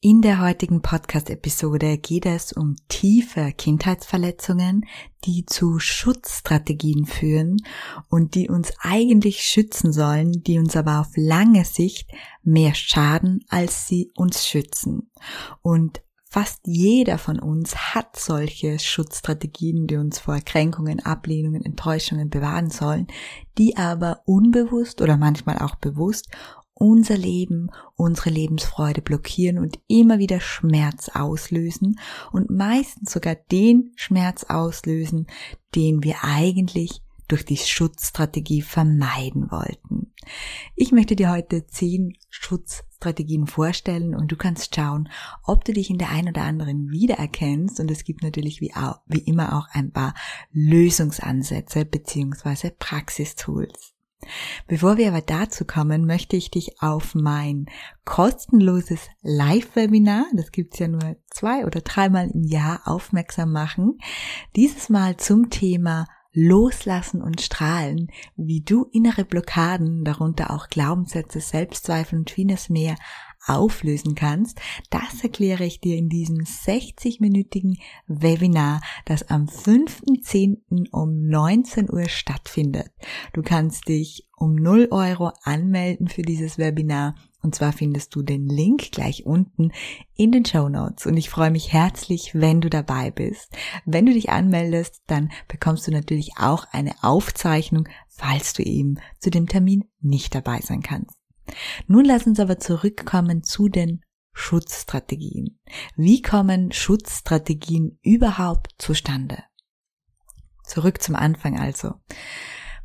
In der heutigen Podcast-Episode geht es um tiefe Kindheitsverletzungen, die zu Schutzstrategien führen und die uns eigentlich schützen sollen, die uns aber auf lange Sicht mehr schaden, als sie uns schützen. Und Fast jeder von uns hat solche Schutzstrategien, die uns vor Kränkungen, Ablehnungen, Enttäuschungen bewahren sollen, die aber unbewusst oder manchmal auch bewusst unser Leben, unsere Lebensfreude blockieren und immer wieder Schmerz auslösen und meistens sogar den Schmerz auslösen, den wir eigentlich durch die Schutzstrategie vermeiden wollten. Ich möchte dir heute zehn Schutzstrategien vorstellen und du kannst schauen, ob du dich in der einen oder anderen wiedererkennst und es gibt natürlich wie, auch, wie immer auch ein paar Lösungsansätze beziehungsweise Praxistools. Bevor wir aber dazu kommen, möchte ich dich auf mein kostenloses Live-Webinar, das gibt's ja nur zwei oder dreimal im Jahr, aufmerksam machen. Dieses Mal zum Thema Loslassen und Strahlen, wie du innere Blockaden, darunter auch Glaubenssätze, Selbstzweifel und vieles mehr auflösen kannst, das erkläre ich dir in diesem 60-minütigen Webinar, das am 5.10. um 19 Uhr stattfindet. Du kannst dich um 0 Euro anmelden für dieses Webinar und zwar findest du den Link gleich unten in den Show Notes. Und ich freue mich herzlich, wenn du dabei bist. Wenn du dich anmeldest, dann bekommst du natürlich auch eine Aufzeichnung, falls du eben zu dem Termin nicht dabei sein kannst. Nun lass uns aber zurückkommen zu den Schutzstrategien. Wie kommen Schutzstrategien überhaupt zustande? Zurück zum Anfang also.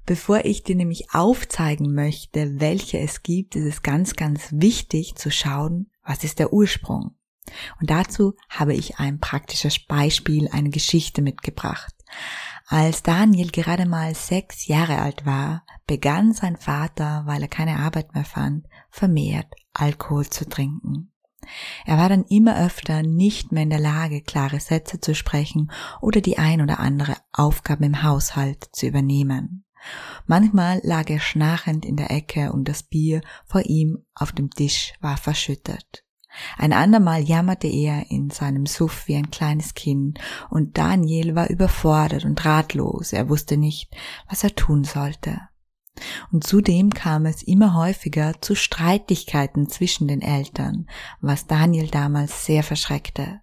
Bevor ich dir nämlich aufzeigen möchte, welche es gibt, ist es ganz, ganz wichtig zu schauen, was ist der Ursprung. Und dazu habe ich ein praktisches Beispiel, eine Geschichte mitgebracht. Als Daniel gerade mal sechs Jahre alt war, begann sein Vater, weil er keine Arbeit mehr fand, vermehrt Alkohol zu trinken. Er war dann immer öfter nicht mehr in der Lage, klare Sätze zu sprechen oder die ein oder andere Aufgabe im Haushalt zu übernehmen. Manchmal lag er schnarchend in der Ecke und das Bier vor ihm auf dem Tisch war verschüttet. Ein andermal jammerte er in seinem Suff wie ein kleines Kind, und Daniel war überfordert und ratlos, er wusste nicht, was er tun sollte. Und zudem kam es immer häufiger zu Streitigkeiten zwischen den Eltern, was Daniel damals sehr verschreckte.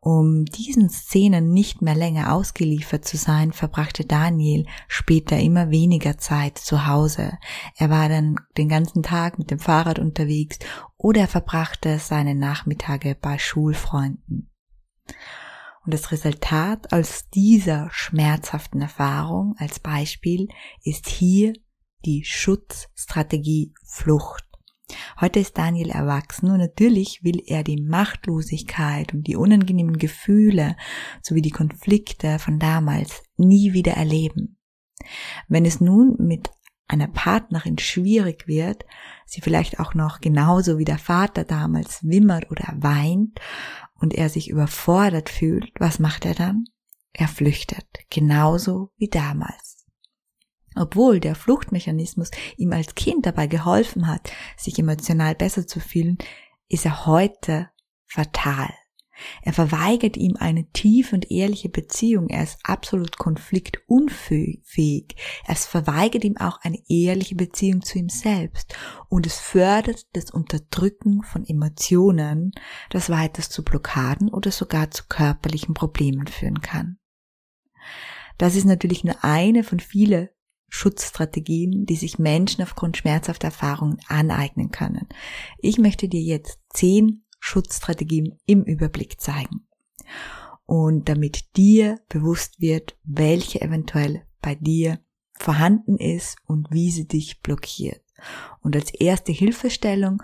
Um diesen Szenen nicht mehr länger ausgeliefert zu sein, verbrachte Daniel später immer weniger Zeit zu Hause. Er war dann den ganzen Tag mit dem Fahrrad unterwegs oder er verbrachte seine Nachmittage bei Schulfreunden. Und das Resultat aus dieser schmerzhaften Erfahrung als Beispiel ist hier die Schutzstrategie Flucht. Heute ist Daniel erwachsen und natürlich will er die Machtlosigkeit und die unangenehmen Gefühle sowie die Konflikte von damals nie wieder erleben. Wenn es nun mit einer Partnerin schwierig wird, sie vielleicht auch noch genauso wie der Vater damals wimmert oder weint und er sich überfordert fühlt, was macht er dann? Er flüchtet, genauso wie damals. Obwohl der Fluchtmechanismus ihm als Kind dabei geholfen hat, sich emotional besser zu fühlen, ist er heute fatal. Er verweigert ihm eine tiefe und ehrliche Beziehung. Er ist absolut konfliktunfähig. Es verweigert ihm auch eine ehrliche Beziehung zu ihm selbst. Und es fördert das Unterdrücken von Emotionen, das weiters zu Blockaden oder sogar zu körperlichen Problemen führen kann. Das ist natürlich nur eine von vielen Schutzstrategien, die sich Menschen aufgrund schmerzhafter Erfahrungen aneignen können. Ich möchte dir jetzt zehn Schutzstrategien im Überblick zeigen. Und damit dir bewusst wird, welche eventuell bei dir vorhanden ist und wie sie dich blockiert. Und als erste Hilfestellung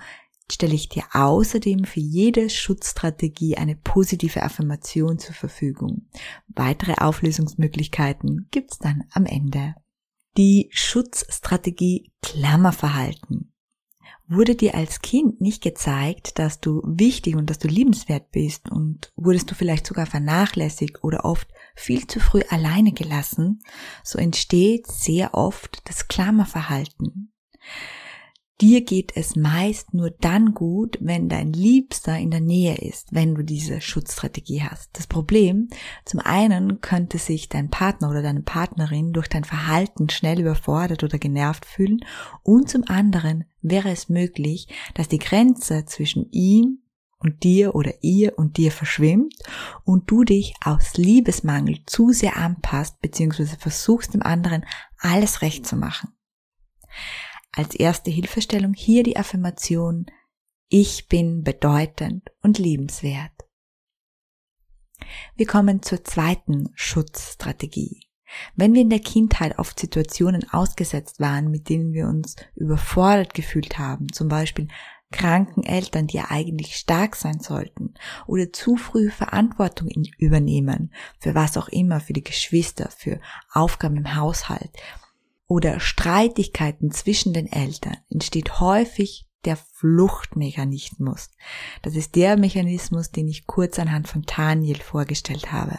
stelle ich dir außerdem für jede Schutzstrategie eine positive Affirmation zur Verfügung. Weitere Auflösungsmöglichkeiten gibt's dann am Ende. Die Schutzstrategie Klammerverhalten. Wurde dir als Kind nicht gezeigt, dass du wichtig und dass du liebenswert bist und wurdest du vielleicht sogar vernachlässigt oder oft viel zu früh alleine gelassen, so entsteht sehr oft das Klammerverhalten. Dir geht es meist nur dann gut, wenn dein Liebster in der Nähe ist, wenn du diese Schutzstrategie hast. Das Problem, zum einen könnte sich dein Partner oder deine Partnerin durch dein Verhalten schnell überfordert oder genervt fühlen und zum anderen wäre es möglich, dass die Grenze zwischen ihm und dir oder ihr und dir verschwimmt und du dich aus Liebesmangel zu sehr anpasst bzw. versuchst dem anderen alles recht zu machen. Als erste Hilfestellung hier die Affirmation Ich bin bedeutend und liebenswert. Wir kommen zur zweiten Schutzstrategie. Wenn wir in der Kindheit oft Situationen ausgesetzt waren, mit denen wir uns überfordert gefühlt haben, zum Beispiel kranken Eltern, die ja eigentlich stark sein sollten, oder zu früh Verantwortung übernehmen, für was auch immer, für die Geschwister, für Aufgaben im Haushalt, oder Streitigkeiten zwischen den Eltern entsteht häufig der Fluchtmechanismus. Das ist der Mechanismus, den ich kurz anhand von Daniel vorgestellt habe.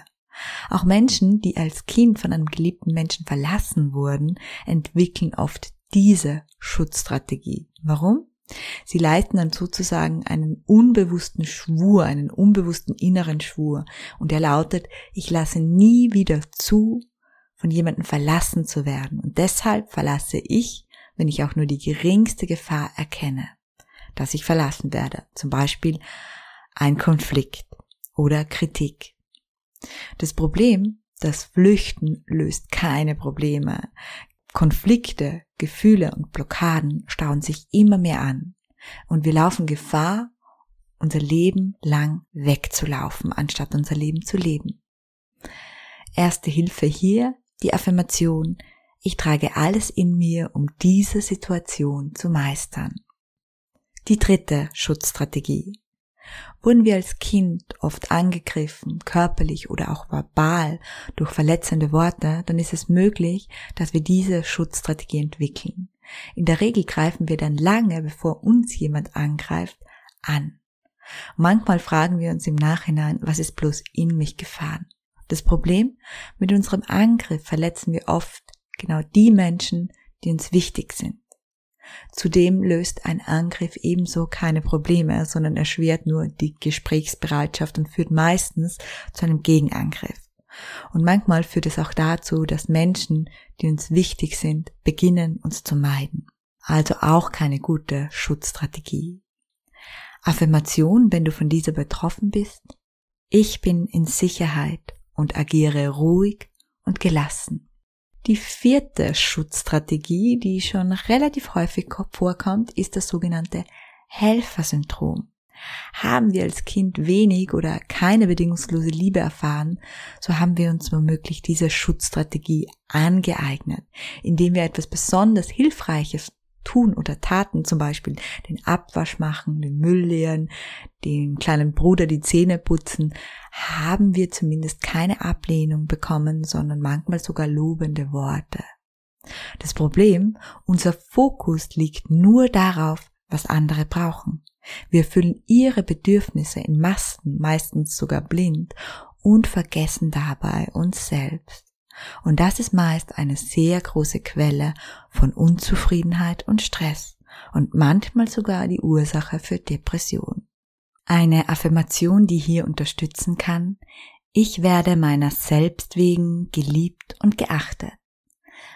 Auch Menschen, die als Kind von einem geliebten Menschen verlassen wurden, entwickeln oft diese Schutzstrategie. Warum? Sie leisten dann sozusagen einen unbewussten Schwur, einen unbewussten inneren Schwur, und er lautet, ich lasse nie wieder zu, von jemandem verlassen zu werden. Und deshalb verlasse ich, wenn ich auch nur die geringste Gefahr erkenne, dass ich verlassen werde. Zum Beispiel ein Konflikt oder Kritik. Das Problem, das Flüchten löst keine Probleme. Konflikte, Gefühle und Blockaden stauen sich immer mehr an. Und wir laufen Gefahr, unser Leben lang wegzulaufen, anstatt unser Leben zu leben. Erste Hilfe hier, die Affirmation, ich trage alles in mir, um diese Situation zu meistern. Die dritte Schutzstrategie. Wurden wir als Kind oft angegriffen, körperlich oder auch verbal durch verletzende Worte, dann ist es möglich, dass wir diese Schutzstrategie entwickeln. In der Regel greifen wir dann lange, bevor uns jemand angreift, an. Manchmal fragen wir uns im Nachhinein, was ist bloß in mich gefahren? Das Problem, mit unserem Angriff verletzen wir oft genau die Menschen, die uns wichtig sind. Zudem löst ein Angriff ebenso keine Probleme, sondern erschwert nur die Gesprächsbereitschaft und führt meistens zu einem Gegenangriff. Und manchmal führt es auch dazu, dass Menschen, die uns wichtig sind, beginnen uns zu meiden. Also auch keine gute Schutzstrategie. Affirmation, wenn du von dieser betroffen bist. Ich bin in Sicherheit und agiere ruhig und gelassen. Die vierte Schutzstrategie, die schon relativ häufig vorkommt, ist das sogenannte Helfersyndrom. Haben wir als Kind wenig oder keine bedingungslose Liebe erfahren, so haben wir uns womöglich diese Schutzstrategie angeeignet, indem wir etwas besonders Hilfreiches tun oder taten, zum Beispiel den Abwasch machen, den Müll leeren, dem kleinen Bruder die Zähne putzen, haben wir zumindest keine Ablehnung bekommen, sondern manchmal sogar lobende Worte. Das Problem, unser Fokus liegt nur darauf, was andere brauchen. Wir erfüllen ihre Bedürfnisse in Massen, meistens sogar blind, und vergessen dabei uns selbst. Und das ist meist eine sehr große Quelle von Unzufriedenheit und Stress und manchmal sogar die Ursache für Depression. Eine Affirmation, die hier unterstützen kann, ich werde meiner selbst wegen geliebt und geachtet.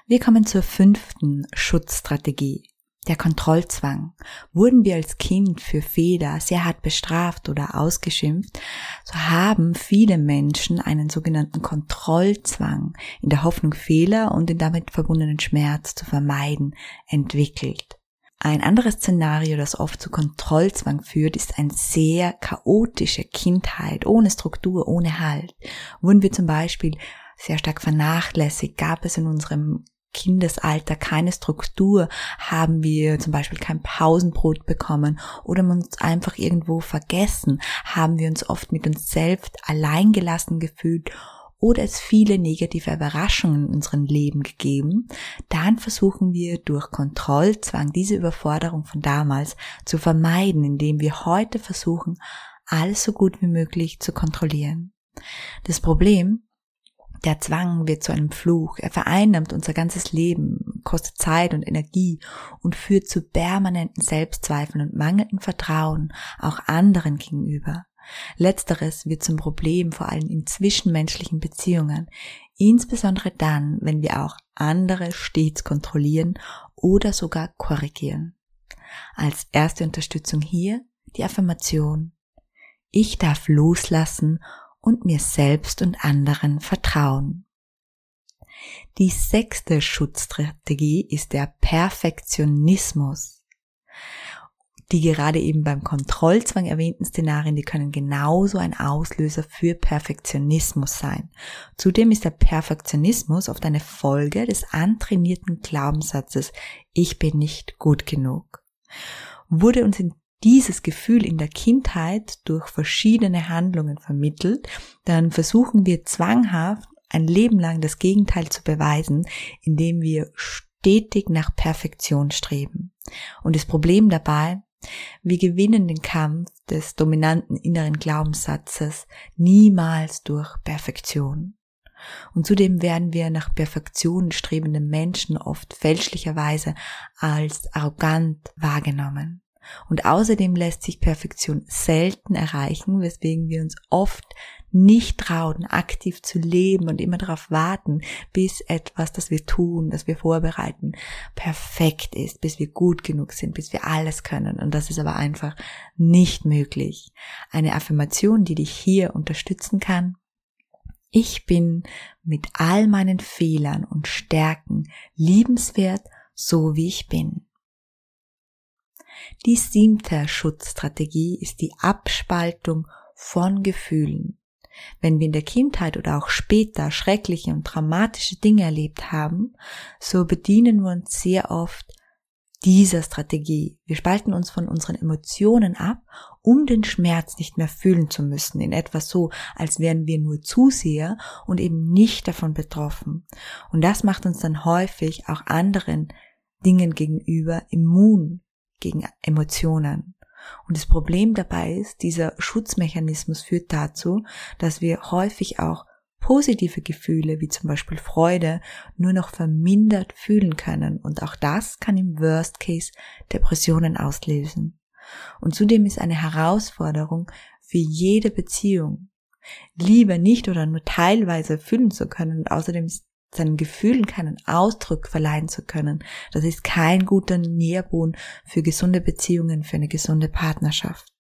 Wir kommen zur fünften Schutzstrategie, der Kontrollzwang. Wurden wir als Kind für Fehler sehr hart bestraft oder ausgeschimpft, so haben viele Menschen einen sogenannten Kontrollzwang in der Hoffnung, Fehler und den damit verbundenen Schmerz zu vermeiden, entwickelt. Ein anderes Szenario, das oft zu Kontrollzwang führt, ist eine sehr chaotische Kindheit, ohne Struktur, ohne Halt. Wurden wir zum Beispiel sehr stark vernachlässigt, gab es in unserem Kindesalter keine Struktur, haben wir zum Beispiel kein Pausenbrot bekommen oder uns einfach irgendwo vergessen, haben wir uns oft mit uns selbst alleingelassen gefühlt oder es viele negative Überraschungen in unserem Leben gegeben, dann versuchen wir durch Kontrollzwang diese Überforderung von damals zu vermeiden, indem wir heute versuchen, alles so gut wie möglich zu kontrollieren. Das Problem, der Zwang wird zu einem Fluch, er vereinnahmt unser ganzes Leben, kostet Zeit und Energie und führt zu permanenten Selbstzweifeln und mangelndem Vertrauen auch anderen gegenüber. Letzteres wird zum Problem vor allem in zwischenmenschlichen Beziehungen, insbesondere dann, wenn wir auch andere stets kontrollieren oder sogar korrigieren. Als erste Unterstützung hier die Affirmation. Ich darf loslassen und mir selbst und anderen vertrauen. Die sechste Schutzstrategie ist der Perfektionismus die gerade eben beim Kontrollzwang erwähnten Szenarien, die können genauso ein Auslöser für Perfektionismus sein. Zudem ist der Perfektionismus oft eine Folge des antrainierten Glaubenssatzes, ich bin nicht gut genug. Wurde uns in dieses Gefühl in der Kindheit durch verschiedene Handlungen vermittelt, dann versuchen wir zwanghaft ein Leben lang das Gegenteil zu beweisen, indem wir stetig nach Perfektion streben. Und das Problem dabei, wir gewinnen den Kampf des dominanten inneren Glaubenssatzes niemals durch Perfektion. Und zudem werden wir nach Perfektion strebende Menschen oft fälschlicherweise als arrogant wahrgenommen. Und außerdem lässt sich Perfektion selten erreichen, weswegen wir uns oft nicht trauen, aktiv zu leben und immer darauf warten, bis etwas, das wir tun, das wir vorbereiten, perfekt ist, bis wir gut genug sind, bis wir alles können. Und das ist aber einfach nicht möglich. Eine Affirmation, die dich hier unterstützen kann. Ich bin mit all meinen Fehlern und Stärken liebenswert, so wie ich bin. Die siebte Schutzstrategie ist die Abspaltung von Gefühlen. Wenn wir in der Kindheit oder auch später schreckliche und dramatische Dinge erlebt haben, so bedienen wir uns sehr oft dieser Strategie. Wir spalten uns von unseren Emotionen ab, um den Schmerz nicht mehr fühlen zu müssen, in etwas so, als wären wir nur Zuseher und eben nicht davon betroffen. Und das macht uns dann häufig auch anderen Dingen gegenüber immun gegen Emotionen. Und das Problem dabei ist, dieser Schutzmechanismus führt dazu, dass wir häufig auch positive Gefühle wie zum Beispiel Freude nur noch vermindert fühlen können und auch das kann im Worst Case Depressionen auslösen. Und zudem ist eine Herausforderung für jede Beziehung, Liebe nicht oder nur teilweise fühlen zu können und außerdem ist seinen Gefühlen keinen Ausdruck verleihen zu können. Das ist kein guter Nährboden für gesunde Beziehungen, für eine gesunde Partnerschaft.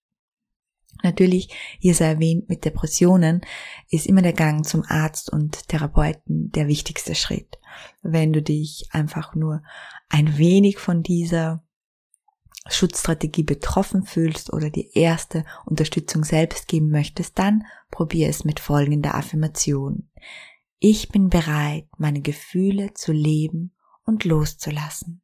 Natürlich, hier sei erwähnt, mit Depressionen ist immer der Gang zum Arzt und Therapeuten der wichtigste Schritt. Wenn du dich einfach nur ein wenig von dieser Schutzstrategie betroffen fühlst oder die erste Unterstützung selbst geben möchtest, dann probier es mit folgender Affirmation. Ich bin bereit, meine Gefühle zu leben und loszulassen.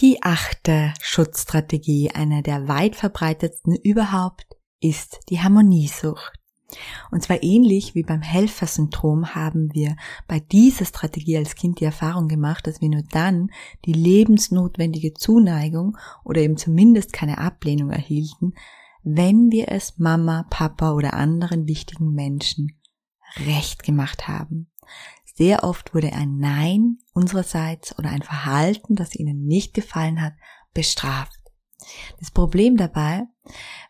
Die achte Schutzstrategie, einer der weit verbreitetsten überhaupt, ist die Harmoniesucht. Und zwar ähnlich wie beim Helfersyndrom haben wir bei dieser Strategie als Kind die Erfahrung gemacht, dass wir nur dann die lebensnotwendige Zuneigung oder eben zumindest keine Ablehnung erhielten, wenn wir es Mama, Papa oder anderen wichtigen Menschen recht gemacht haben. Sehr oft wurde ein Nein unsererseits oder ein Verhalten, das ihnen nicht gefallen hat, bestraft. Das Problem dabei,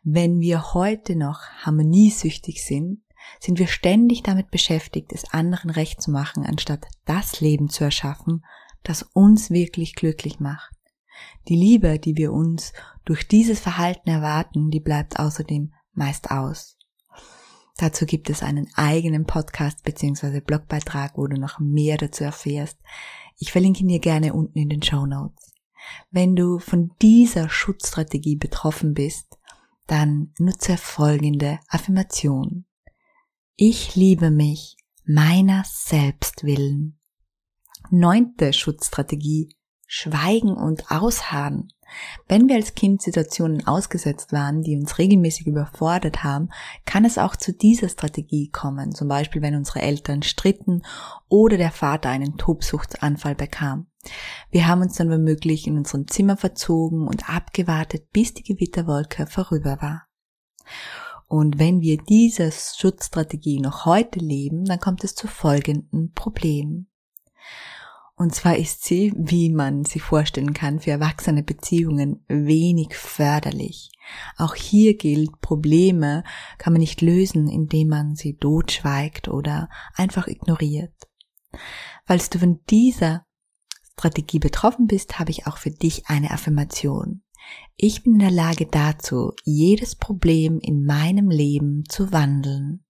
wenn wir heute noch harmoniesüchtig sind, sind wir ständig damit beschäftigt, es anderen recht zu machen, anstatt das Leben zu erschaffen, das uns wirklich glücklich macht. Die Liebe, die wir uns durch dieses Verhalten erwarten, die bleibt außerdem meist aus. Dazu gibt es einen eigenen Podcast bzw. Blogbeitrag, wo du noch mehr dazu erfährst. Ich verlinke ihn dir gerne unten in den Show Notes. Wenn du von dieser Schutzstrategie betroffen bist, dann nutze folgende Affirmation. Ich liebe mich meiner selbst willen. Neunte Schutzstrategie. Schweigen und ausharren. Wenn wir als Kind Situationen ausgesetzt waren, die uns regelmäßig überfordert haben, kann es auch zu dieser Strategie kommen, zum Beispiel wenn unsere Eltern stritten oder der Vater einen Tobsuchtsanfall bekam. Wir haben uns dann womöglich in unserem Zimmer verzogen und abgewartet, bis die Gewitterwolke vorüber war. Und wenn wir diese Schutzstrategie noch heute leben, dann kommt es zu folgenden Problemen. Und zwar ist sie, wie man sich vorstellen kann, für erwachsene Beziehungen wenig förderlich. Auch hier gilt, Probleme kann man nicht lösen, indem man sie totschweigt oder einfach ignoriert. Falls du von dieser Strategie betroffen bist, habe ich auch für dich eine Affirmation. Ich bin in der Lage dazu, jedes Problem in meinem Leben zu wandeln.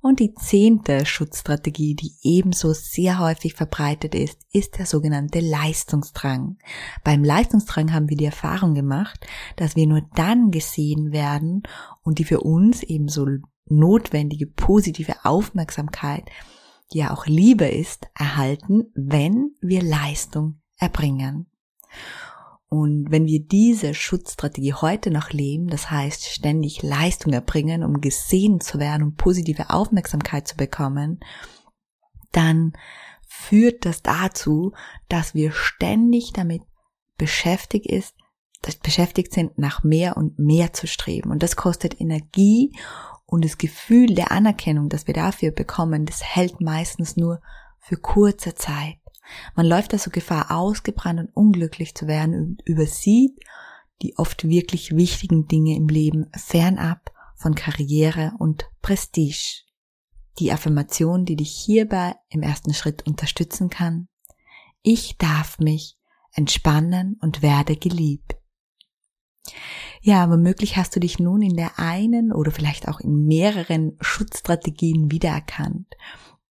Und die zehnte Schutzstrategie, die ebenso sehr häufig verbreitet ist, ist der sogenannte Leistungsdrang. Beim Leistungsdrang haben wir die Erfahrung gemacht, dass wir nur dann gesehen werden und die für uns ebenso notwendige positive Aufmerksamkeit, die ja auch Liebe ist, erhalten, wenn wir Leistung erbringen. Und wenn wir diese Schutzstrategie heute noch leben, das heißt ständig Leistung erbringen, um gesehen zu werden, um positive Aufmerksamkeit zu bekommen, dann führt das dazu, dass wir ständig damit beschäftigt ist, beschäftigt sind, nach mehr und mehr zu streben. Und das kostet Energie und das Gefühl der Anerkennung, das wir dafür bekommen, das hält meistens nur für kurze Zeit. Man läuft also Gefahr, ausgebrannt und unglücklich zu werden und übersieht die oft wirklich wichtigen Dinge im Leben fernab von Karriere und Prestige. Die Affirmation, die dich hierbei im ersten Schritt unterstützen kann. Ich darf mich entspannen und werde geliebt. Ja, womöglich hast du dich nun in der einen oder vielleicht auch in mehreren Schutzstrategien wiedererkannt.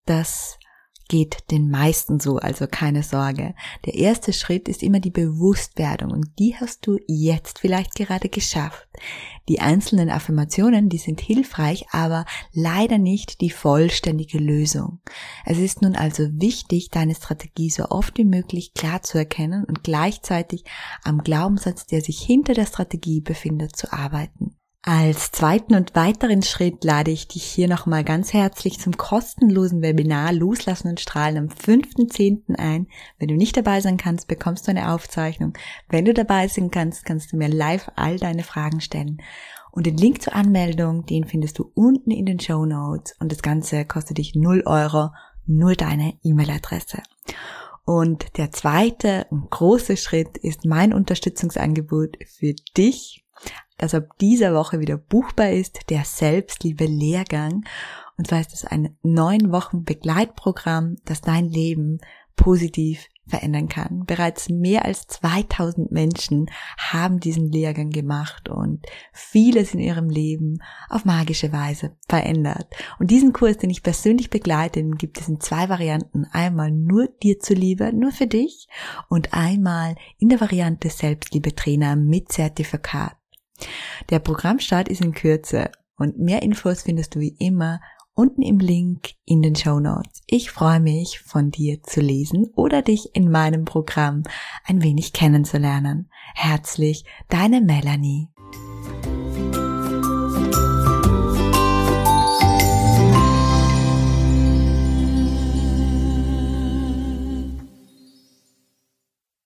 Das geht den meisten so, also keine Sorge. Der erste Schritt ist immer die Bewusstwerdung und die hast du jetzt vielleicht gerade geschafft. Die einzelnen Affirmationen, die sind hilfreich, aber leider nicht die vollständige Lösung. Es ist nun also wichtig, deine Strategie so oft wie möglich klar zu erkennen und gleichzeitig am Glaubenssatz, der sich hinter der Strategie befindet, zu arbeiten. Als zweiten und weiteren Schritt lade ich dich hier nochmal ganz herzlich zum kostenlosen Webinar Loslassen und Strahlen am 5.10. ein. Wenn du nicht dabei sein kannst, bekommst du eine Aufzeichnung. Wenn du dabei sein kannst, kannst du mir live all deine Fragen stellen. Und den Link zur Anmeldung, den findest du unten in den Show Notes. Und das Ganze kostet dich 0 Euro, nur deine E-Mail-Adresse. Und der zweite und große Schritt ist mein Unterstützungsangebot für dich das ab dieser Woche wieder buchbar ist, der Selbstliebe-Lehrgang. Und zwar ist es ein neun Wochen Begleitprogramm, das dein Leben positiv verändern kann. Bereits mehr als 2000 Menschen haben diesen Lehrgang gemacht und vieles in ihrem Leben auf magische Weise verändert. Und diesen Kurs, den ich persönlich begleite, den gibt es in zwei Varianten. Einmal nur dir zuliebe, nur für dich und einmal in der Variante Selbstliebe Trainer mit Zertifikat. Der Programmstart ist in Kürze und mehr Infos findest du wie immer unten im Link in den Show Notes. Ich freue mich, von dir zu lesen oder dich in meinem Programm ein wenig kennenzulernen. Herzlich, deine Melanie.